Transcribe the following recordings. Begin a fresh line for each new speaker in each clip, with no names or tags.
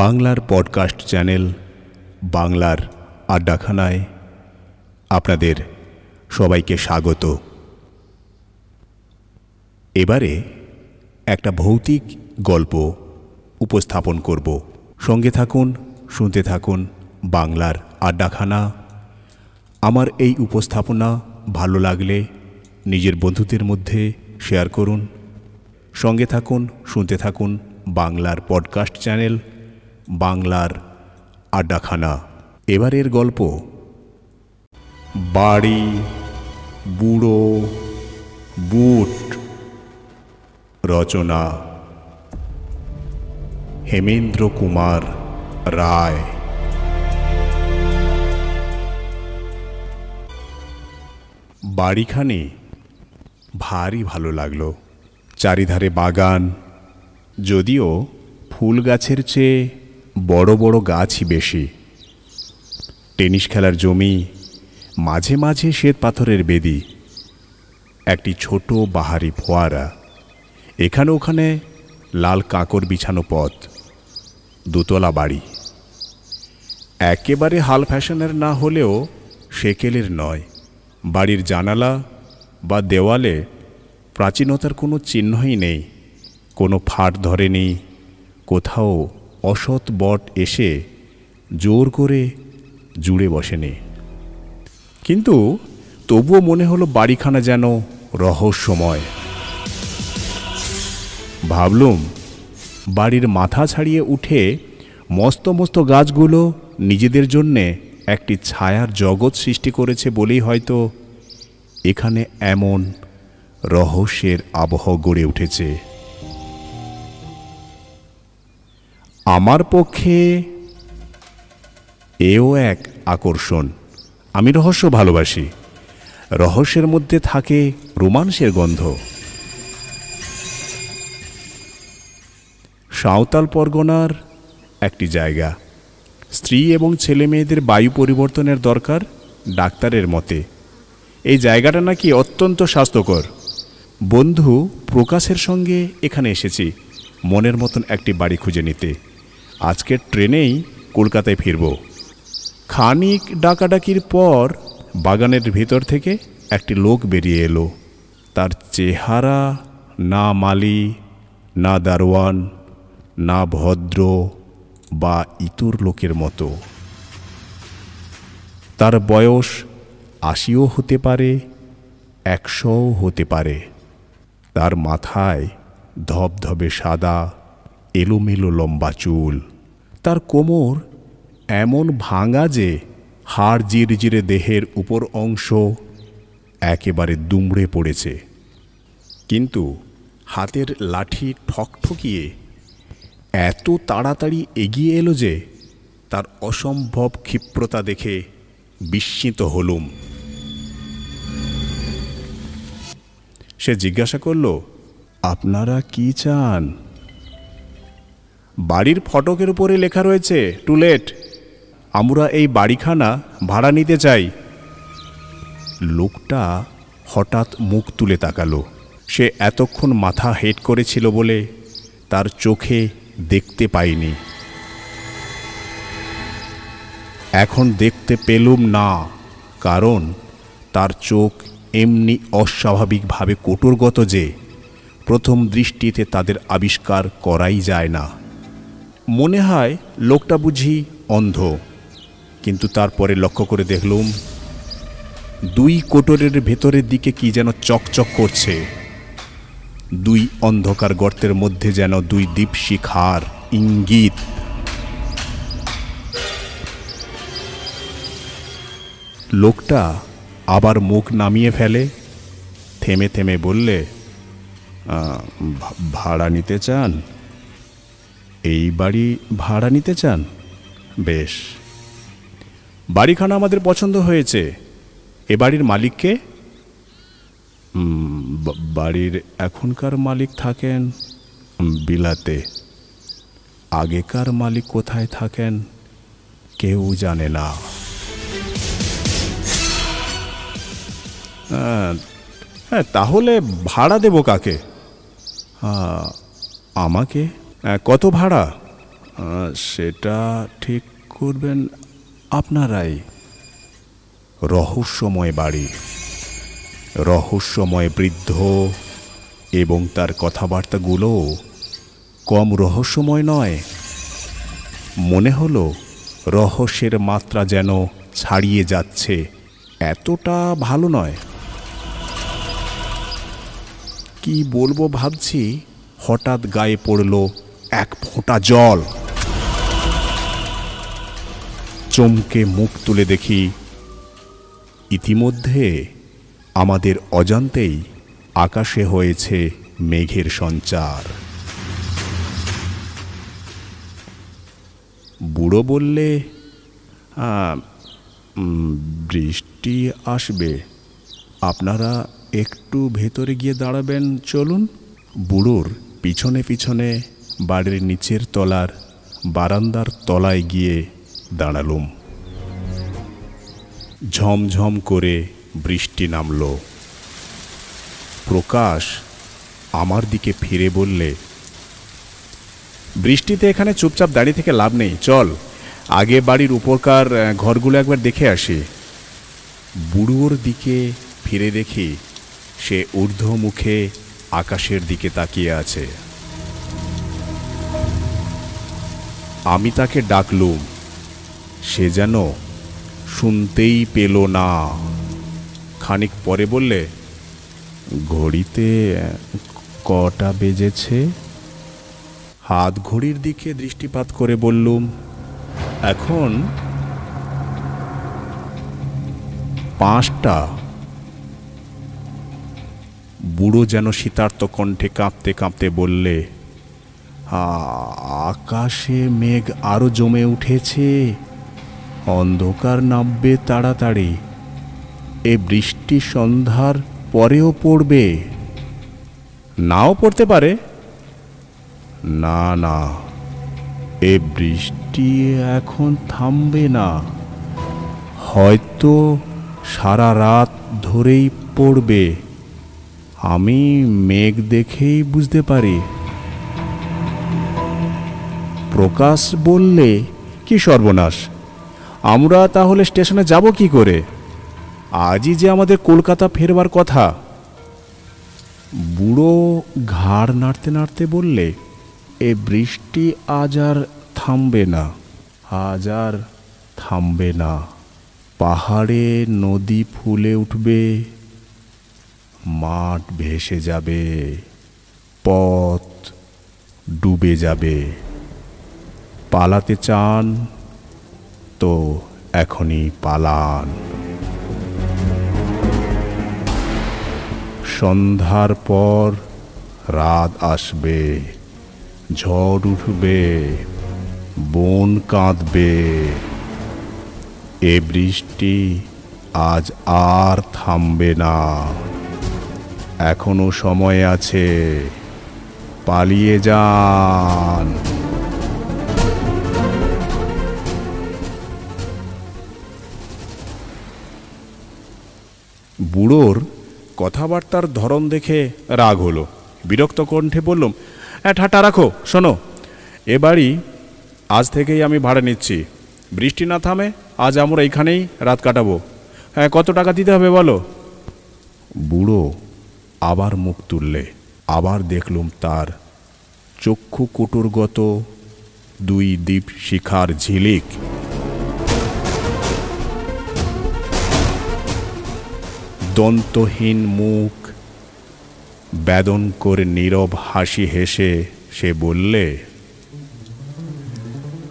বাংলার podcast channel বাংলার আড্ডাখানায় আপনাদের সবাইকে স্বাগত। এবারে একটা ভৌতিক গল্প উপস্থাপন করব। সঙ্গে থাকুন, শুনতে থাকুন বাংলার আড্ডাখানা। আমার এই উপস্থাপনা ভালো লাগলে নিজের বন্ধুদের মধ্যে শেয়ার করুন। সঙ্গে থাকুন, শুনতে থাকুন বাংলার পডকাস্ট চ্যানেল বাংলার আড্ডাখানা। এবারের গল্প, বাড়ি, বুড়ো, বুট, রচনা, হেমেন্দ্র কুমার রায়। বাড়িখানে ভারী ভালো লাগল। চারিধারে বাগান, যদিও ফুল গাছের চেয়ে বড় বড় গাছই বেশি। টেনিস খেলার জমি, মাঝে মাঝে শ্বেত পাথরের বেদি, একটি ছোট বাহারি ফোয়ারা। এখানে ওখানে লাল কাঁকর বিছানো পথ, দোতলা বাড়ি। একেবারে হাল ফ্যাশনের না হলেও সেকেলের নয়। বাড়ির জানালা বা দেওয়ালে প্রাচীনতার কোনো চিহ্নই নেই, কোনো ফাট ধরেনি, কোথাও অসৎ বট এসে জোর করে জুড়ে বসেনি। কিন্তু তবুও মনে হলো বাড়িখানা যেন রহস্যময়। ভাবলুম, বাড়ির মাথা ছাড়িয়ে উঠে মস্ত মস্ত গাছগুলো নিজেদের জন্যে একটি ছায়ার জগৎ সৃষ্টি করেছে বলেই হয়তো এখানে এমন রহস্যের আবহ গড়ে উঠেছে। আমার পক্ষে এও এক আকর্ষণ। আমি রহস্য ভালোবাসি। রহস্যের মধ্যে থাকে রোমান্সের গন্ধ। সাঁওতাল পরগনার একটি জায়গা। স্ত্রী এবং ছেলে মেয়েদের বায়ু পরিবর্তনের দরকার ডাক্তারের মতে। এই জায়গাটা নাকি অত্যন্ত স্বাস্থ্যকর। বন্ধু প্রকাশের সঙ্গে এখানে এসেছি। মনের মতন একটি বাড়ি খুঁজে নিতে। আজকের ট্রেনেই কলকাতায় ফিরব। খানিক ডাকাডাকির পর বাগানের ভিতর থেকে একটি লোক বেরিয়ে এলো। তার চেহারা না মালি, না দারোয়ান, না ভদ্র বা ইতর লোকের মতো। তার বয়স আশিও হতে পারে, একশোও হতে পারে। তার মাথায় ধবধবে সাদা এলোমেলো লম্বা চুল। তার কোমর এমন ভাঙা যে হাড় জিরজিরে দেহের উপর অংশ একেবারে দুমড়ে পড়েছে। কিন্তু হাতের লাঠি ঠকঠকিয়ে এত তাড়াতাড়ি এগিয়ে এলো যে তার অসম্ভব ক্ষিপ্রতা দেখে বিস্মিত হলুম। সে জিজ্ঞাসা করল, আপনারা কি চান? বাড়ির ফটকের উপরে লেখা রয়েছে টুলেট আমরা এই বাড়িখানা ভাড়া নিতে চাই। লোকটা হঠাৎ মুখ তুলে তাকালো। সে এতক্ষণ মাথা হেট করেছিল বলে তার চোখে দেখতে পাইনি। এখন দেখতে পেলুম না, কারণ তার চোখ এমনি অস্বাভাবিকভাবে কটুরগত যে, প্রথম দৃষ্টিতে তাদের আবিষ্কার করাই যায় না। মনে হয় লোকটা বুঝি অন্ধ। কিন্তু তারপরে লক্ষ্য করে দেখলুম, দুই কোটরের ভেতরের দিকে কি যেন চকচক করছে। দুই অন্ধকার গর্তের মধ্যে যেন দুই দীপশিখার ইঙ্গিত। লোকটা আবার মুখ নামিয়ে ফেলে, থেমে থেমে বললে ভাড়া নিতে চান? এই বাড়ি ভাড়া নিতে চান? বেশ। বাড়িখানা আমাদের পছন্দ হয়েছে। এ বাড়ির মালিককে বাড়ির এখনকার মালিক থাকেন বিলাতে। আগেকার মালিক কোথায় থাকেন কেউ জানে না। হ্যাঁ তাহলে ভাড়া দেব কাকে? আমাকে? কত ভাড়া? সেটা ঠিক করবেন আপনারাই। রহস্যময় বাড়ি। রহস্যময় বৃদ্ধ এবং তার কথাবার্তাগুলো কম রহস্যময় নয়। মনে হলো রহস্যের মাত্রা যেন ছাড়িয়ে যাচ্ছে, এতটা ভালো নয়। কি বলব ভাবছি, হঠাৎ গায়ে পড়ল এক ফোঁটা জল। চমকে মুখ তুলে দেখি ইতিমধ্যে আমাদের অজান্তেই আকাশে হয়েছে মেঘের সঞ্চার। বুড়ো বললে "আহ, বৃষ্টি আসবে। আপনারা একটু ভেতরে গিয়ে দাঁড়াবেন চলুন। বুড়োর পিছনে পিছনে বাড়ির নিচের তলার বারান্দার তলায় গিয়ে দাঁড়ালুম। ঝমঝম করে বৃষ্টি নামল। প্রকাশ আমার দিকে ফিরে বললে, বৃষ্টিতে এখানে চুপচাপ দাঁড়িয়ে থেকে লাভ নেই, চল, আগে বাড়ির উপরকার ঘরগুলো একবার দেখে আসি। বুড়োর দিকে ফিরে দেখি, সে ঊর্ধ্ব মুখে আকাশের দিকে তাকিয়ে আছে। আমি তাকে ডাকলুম। সে যেন শুনতেই পেল না। খানিক পরে বললে, ঘড়িতে কটা বেজেছে? হাত ঘড়ির দিকে দৃষ্টিপাত করে বললুম, এখন পাঁচটা। বুড়ো যেন শীতার্ত কণ্ঠে কাঁপতে কাঁপতে বললে "আ- আকাশে মেঘ আরও জমে উঠেছে। অন্ধকার নামবে তাড়াতাড়ি। এ বৃষ্টি সন্ধ্যার পরেও পড়বে। নাও পড়তে পারে। না না, এ বৃষ্টি এখন থামবে না। হয়তো সারা রাত ধরেই পড়বে। আমি মেঘ দেখেই বুঝতে পারি। প্রকাশ বললে, কি সর্বনাশ! আমরা তাহলে স্টেশনে যাব কি করে? আজই যে আমাদের কলকাতা ফেরবার কথা। বুড়ো ঘাড় নাড়তে নাড়তে বললে, এ বৃষ্টি আজ আর থামবে না, আজ আর থামবে না। পাহাড়ে নদী ফুলে উঠবে, মাঠ ভেসে যাবে, পথ ডুবে যাবে। পালাতে চান, তো এখনই পালান। সন্ধ্যার পর রাত আসবে, ঝড় উঠবে, বন কাঁদবে। এ বৃষ্টি আজ আর থামবে না। এখনও সময় আছে, পালিয়ে যান। বুড়োর কথাবার্তার ধরন দেখে রাগ হলো। বিরক্ত কণ্ঠে বললুম হ্যাঁ ঠাটা রাখো, শোনো। এ বাড়ি আজ থেকেই আমি ভাড়া নিচ্ছি। বৃষ্টি না থামে, আজ আমরা এইখানেই রাত কাটাবো। হ্যাঁ কত টাকা দিতে হবে বলো? বুড়ো আবার মুখ তুললে, আবার দেখলুম তার চক্ষু কুটুরগত দুই দ্বীপ শিখার ঝিলিক। দন্তহীন মুখ বেদন করে নীরব হাসি হেসে সে বললে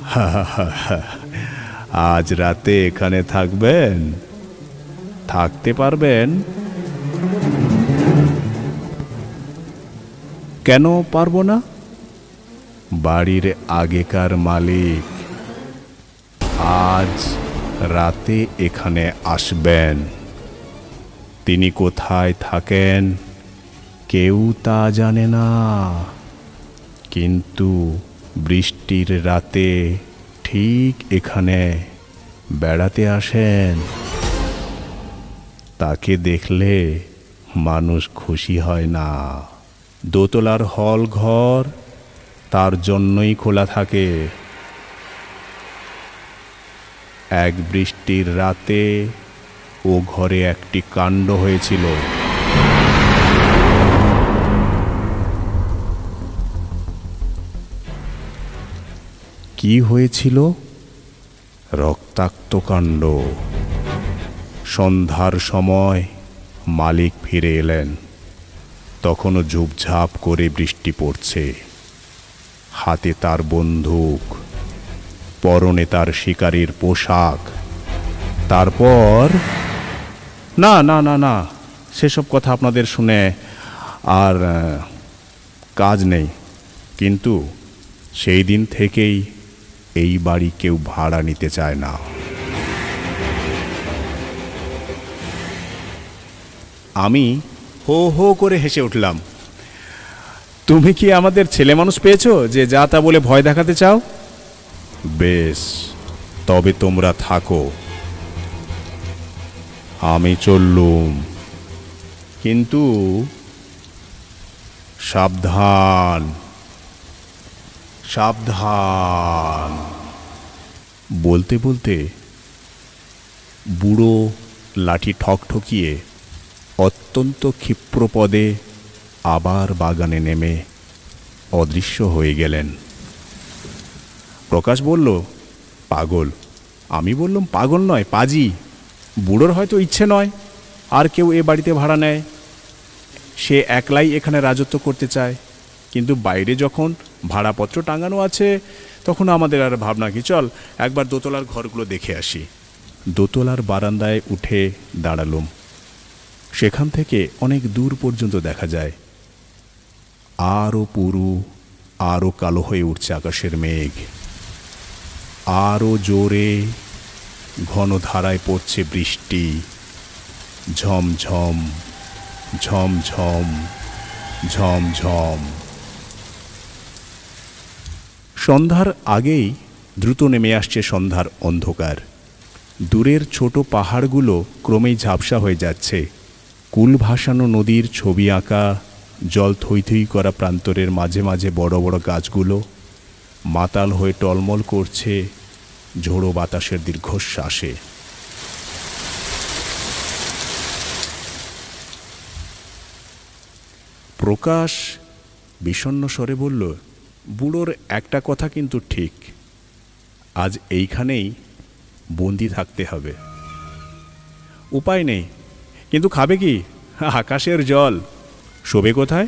"হা হা হা হা, আজ রাতে এখানে থাকবেন? থাকতে পারবেন? কেন পারব না? বাড়ির আগেকার মালিক আজ রাতে এখানে আসবেন। তিনি কোথায় থাকেন? কেউ তা জানে না। কিন্তু বৃষ্টির রাতে ঠিক এখানে বেড়াতে আসেন। তাকে দেখলে মানুষ খুশি হয় না। দোতলার হল ঘর তার জন্যই খোলা থাকে। এক বৃষ্টির রাতে ও ঘরে একটি কাণ্ড হয়েছিল। কি হয়েছিল? রক্তাক্ত কাণ্ড। সন্ধ্যার সময় মালিক ফিরে এলেন। তখনও ঝুপঝাপ করে বৃষ্টি পড়ছে। হাতে তার বন্দুক, পরনে তার শিকারীর পোশাক। তারপর না না না না। সেসব কথা আপনাদের শুনে আর কাজ নেই। কিন্তু সেই দিন থেকেই এই বাড়ি কেউ ভাড়া নিতে চায় না। আমি হো হো করে হেসে উঠলাম। তুমি কি আমাদের ছেলে মানুষ পেয়েছ যে যা তা বলে ভয় দেখাতে চাও? বেশ, তবে তোমরা থাকো। আমি চললুম। কিন্তু সাবধান সাবধান। বলতে বলতে বুড়ো লাঠি ঠকঠকিয়ে অত্যন্ত ক্ষিপ্রপদে আবার বাগানে নেমে অদৃশ্য হয়ে গেলেন। প্রকাশ বলল, পাগল, আমি বললাম পাগল নয়, পাজি। বুড়োর হয়তো ইচ্ছে নয়, আর কেউ এ বাড়িতে ভাড়া নেয়। সে একলাই এখানে রাজত্ব করতে চায়, কিন্তু বাইরে যখন ভাড়াপত্র টাঙানো আছে, তখন আমাদের আর ভাবনা কি, চল একবার দোতলার ঘরগুলো দেখে আসি। দোতলার বারান্দায় উঠে দাঁড়ালুম। সেখান থেকে অনেক দূর পর্যন্ত দেখা যায়। আরও পুরু আরও কালো হয়ে উঠছে আকাশের মেঘ। আরও জোরে ঘন ধারায় পড়ছে বৃষ্টি। ঝমঝম ঝমঝম ঝমঝম সন্ধ্যার আগেই দ্রুত নেমে আসছে সন্ধ্যার অন্ধকার। দূরের ছোট পাহাড়গুলো ক্রমেই ঝাপসা হয়ে যাচ্ছে। কুল ভাসানো নদীর ছবি আঁকা, জল থই থই করা প্রান্তরের মাঝে মাঝে বড় বড় গাছগুলো, মাতাল হয়ে টলমল করছে ঝোড়ো বাতাসের দীর্ঘশ্বাসে। প্রকাশ বিষণ্ণ স্বরে বলল, বুড়োর একটা কথা কিন্তু ঠিক। আজ এইখানেই বন্দি থাকতে হবে। উপায় নেই, কিন্তু খাবে কি? আকাশের জল। শোবে কোথায়?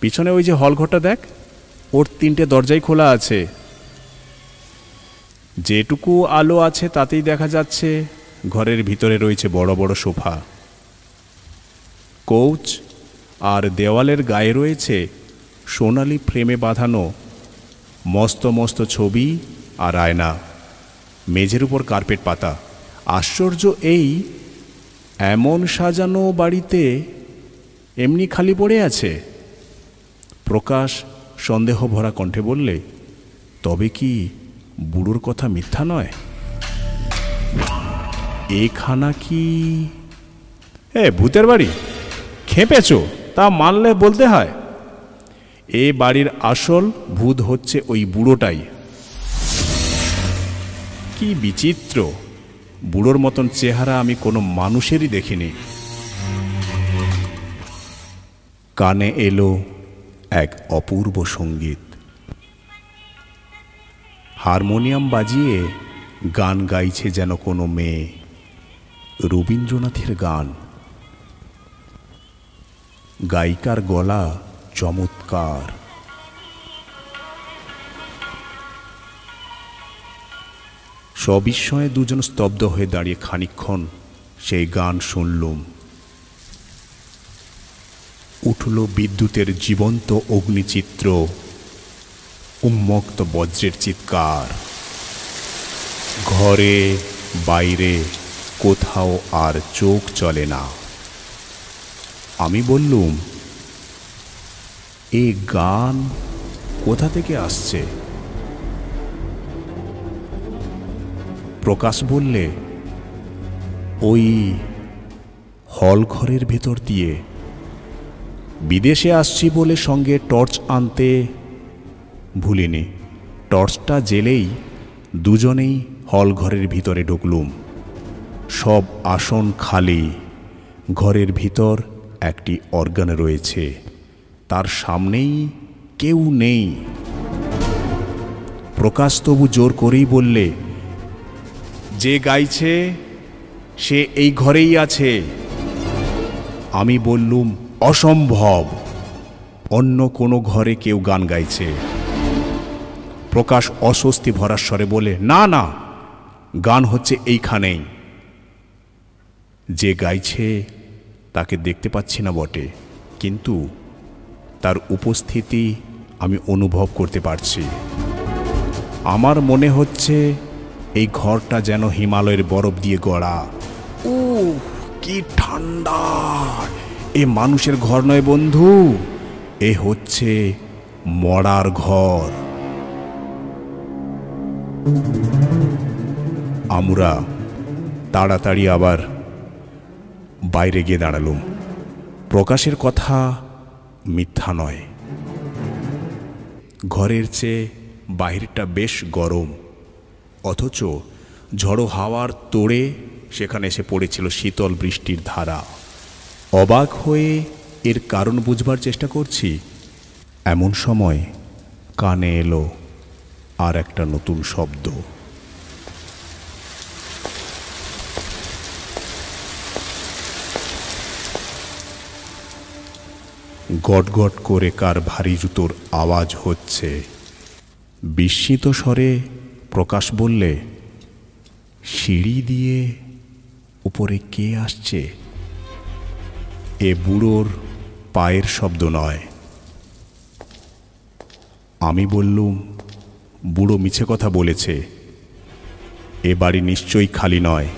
পিছনে ওই যে হলঘরটা দেখ, ওর তিনটে দরজাই খোলা আছে। যেটুকু আলো আছে তাতেই দেখা যাচ্ছে ঘরের ভিতরে রয়েছে বড় বড় সোফা। কৌচ আর দেওয়ালের গায়ে রয়েছে সোনালি ফ্রেমে বাঁধানো মস্ত মস্ত ছবি আর আয়না। মেঝের উপর কার্পেট পাতা। আশ্চর্য এই এমন সাজানো বাড়িতে এমনি খালি পড়ে আছে? প্রকাশ সন্দেহ ভরা কণ্ঠে বললে, তবে কি বুড়োর কথা মিথ্যা নয়? এখানা কি? এ, ভূতের বাড়ি। খেপেছো, তা মানলে বলতে হয়। এ বাড়ির আসল ভূত হচ্ছে ওই বুড়োটাই। কি বিচিত্র। বুড়োর মতন চেহারা আমি কোনো মানুষেরই দেখিনি। কানে এলো এক অপূর্ব সংগীত। হারমোনিয়াম বাজিয়ে গান গাইছে যেন কোনো মেয়ে। রবীন্দ্রনাথের গান। গায়িকার গলা চমৎকার। সবিস্ময়ে দুজন স্তব্ধ হয়ে দাঁড়িয়ে খানিক্ষণ সেই গান শুনলুম। উঠল বিদ্যুতের জীবন্ত অগ্নিচিত্র। উন্মুক্ত বজ্রের চিৎকার। ঘরে, বাইরে, কোথাও আর চোখ চলে না। আমি বললুম, এ গান কোথা থেকে আসছে? প্রকাশ বললে, ওই হল ঘরের ভেতর দিয়ে। বিদেশে আসছি বলে সঙ্গে টর্চ আনতে ভুলিনি। টর্চটা জেলেই দুজনেই হল ঘরের ভিতরে ঢুকলুম। সব আসন খালি, ঘরের ভিতর একটি অর্গান রয়েছে। তার সামনেই কেউ নেই। প্রকাশ তবু জোর করেই বললে, যে গাইছে, সে এই ঘরেই আছে। আমি বললুম, অসম্ভব। অন্য কোনো ঘরে কেউ গান গাইছে। প্রকাশ অস্বস্তি ভরার স্বরে বলে, না না, গান হচ্ছে এইখানেই। যে গাইছে তাকে দেখতে পাচ্ছি না বটে, কিন্তু তার উপস্থিতি আমি অনুভব করতে পারছি। আমার মনে হচ্ছে এই ঘরটা যেন হিমালয়ের বরফ দিয়ে গড়া। ও কি ঠান্ডা! এ মানুষের ঘর নয় বন্ধু, এ হচ্ছে মরার ঘর। আমরা তাড়াতাড়ি আবার বাইরে গিয়ে দাঁড়ালুম। প্রকাশের কথা মিথ্যা নয়। ঘরের চেয়ে বাহিরটা বেশ গরম। অথচ ঝড়ো হাওয়ার তোড়ে সেখানে এসে পড়েছিল শীতল বৃষ্টির ধারা। অবাক হয়ে এর কারণ বুঝবার চেষ্টা করছি। এমন সময় কানে এলো আর একটা নতুন শব্দ। গটগট করে কার ভারী জুতোর আওয়াজ হচ্ছে। বিস্মিত স্বরে প্রকাশ বললে, সিঁড়ি দিয়ে উপরে কে আসছে? এ বুড়োর পায়ের শব্দ নয়। আমি বললুম বুড়ো মিছে কথা বলেছে। এ বাড়ি নিশ্চয়ই খালি নয়।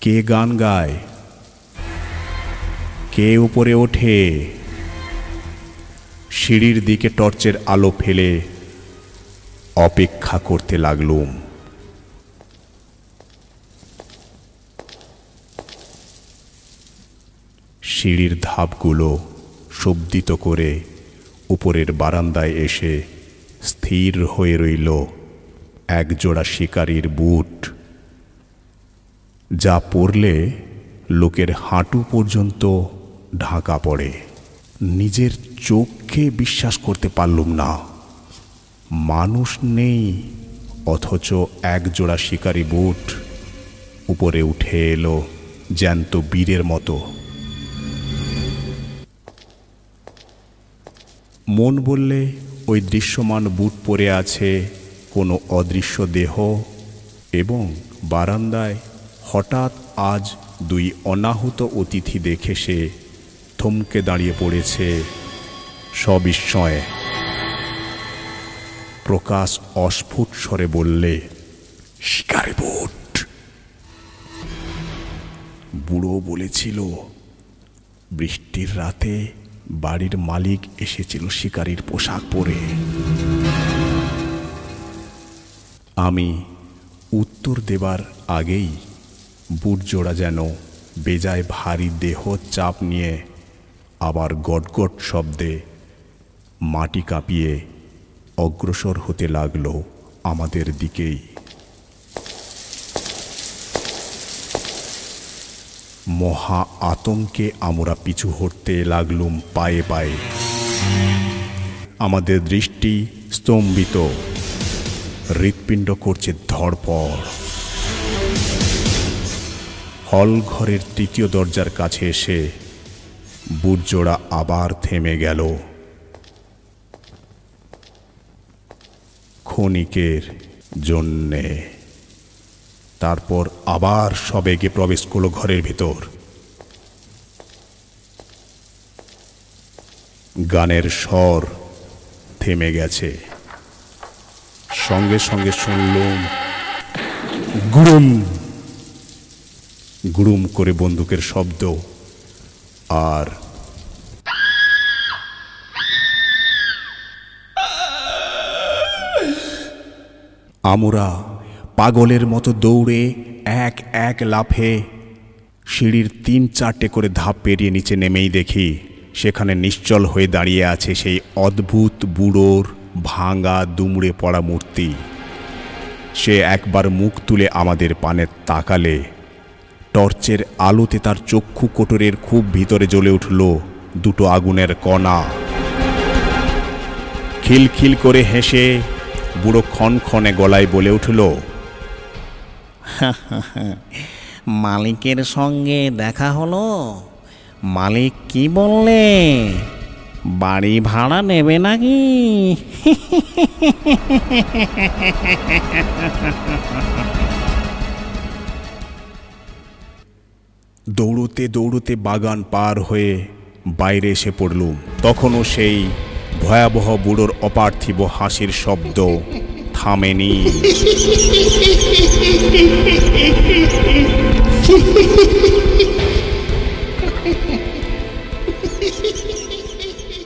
কে গান গায়? কে উপরে ওঠে? সিঁড়ির দিকে টর্চের আলো ফেলে অপেক্ষা করতে লাগলুম। সিঁড়ির ধাপগুলো শব্দিত করে উপরের বারান্দায় এসে স্থির হয়ে রইল একজোড়া শিকারীর বুট। যা পরলে লোকের হাঁটু পর্যন্ত ঢাকা পড়ে। নিজের চোখকে বিশ্বাস করতে পারলুম না। মানুষ নেই, অথচ একজোড়া শিকারী বুট উপরে উঠে এলো জ্যান্ত বীরের মতো। মন বললে ওই দৃশ্যমান বুট পরে আছে কোনো অদৃশ্য দেহ এবং বারান্দায় হঠাৎ আজ দুই অনাহুত অতিথি দেখে সে থমকে দাঁড়িয়ে পড়েছে সবিস্ময়ে। প্রকাশ অস্ফুট স্বরে বললে, শিকারে বুট! বুড়ো বলেছিল, বৃষ্টির রাতে বাড়ির মালিক এসেছিল শিকারীর পোশাক পরে। আমি উত্তর দেবার আগেই বুটজোড়া যেন বেজায় ভারী দেহ চাপ নিয়ে আবার গটগট শব্দে মাটি কাঁপিয়ে অগ্রসর হতে লাগল আমাদের দিকেই। মহা আতঙ্কে আমরা পিছু হটতে লাগলুম পায়ে পায়ে। আমাদের দৃষ্টি স্তম্ভিত। হৃৎপিণ্ড করছে ধড়পড়। হল ঘরের তৃতীয় দরজার কাছে এসে বুটজোড়া আবার থেমে গেল। ক্ষণিকের জন্যে। তারপর আবার সবেগে প্রবেশ করল ঘরের ভিতর। গানের স্বর থেমে গেছে। সঙ্গে সঙ্গে শুনলুম গুড়ুম। গুড়ুম করে বন্দুকের শব্দ আর আমরা পাগলের মতো দৌড়ে এক এক লাফে। সিঁড়ির তিন চারটে করে ধাপ পেরিয়ে নিচে নেমেই দেখি, সেখানে নিশ্চল হয়ে দাঁড়িয়ে আছে সেই অদ্ভুত বুড়োর ভাঙা দুমড়ে পড়া মূর্তি। সে একবার মুখ তুলে আমাদের পানে তাকালে, টর্চের আলোতে তার চক্ষু কোটরের খুব ভিতরে জ্বলে উঠল দুটো আগুনের কণা। খিলখিল করে হেসে বুড়ো ক্ষণক্ষণে গলায় বলে উঠল
মালিকের সঙ্গে দেখা হলো। মালিক কি বললে? বাড়ি ভাড়া নেবে নাকি?
দৌড়তে দৌড়তে বাগান পার হয়ে বাইরে এসে পড়লুম। তখনও সেই ভয়াবহ বুড়োর অপার্থিব হাসির শব্দ। থামেনি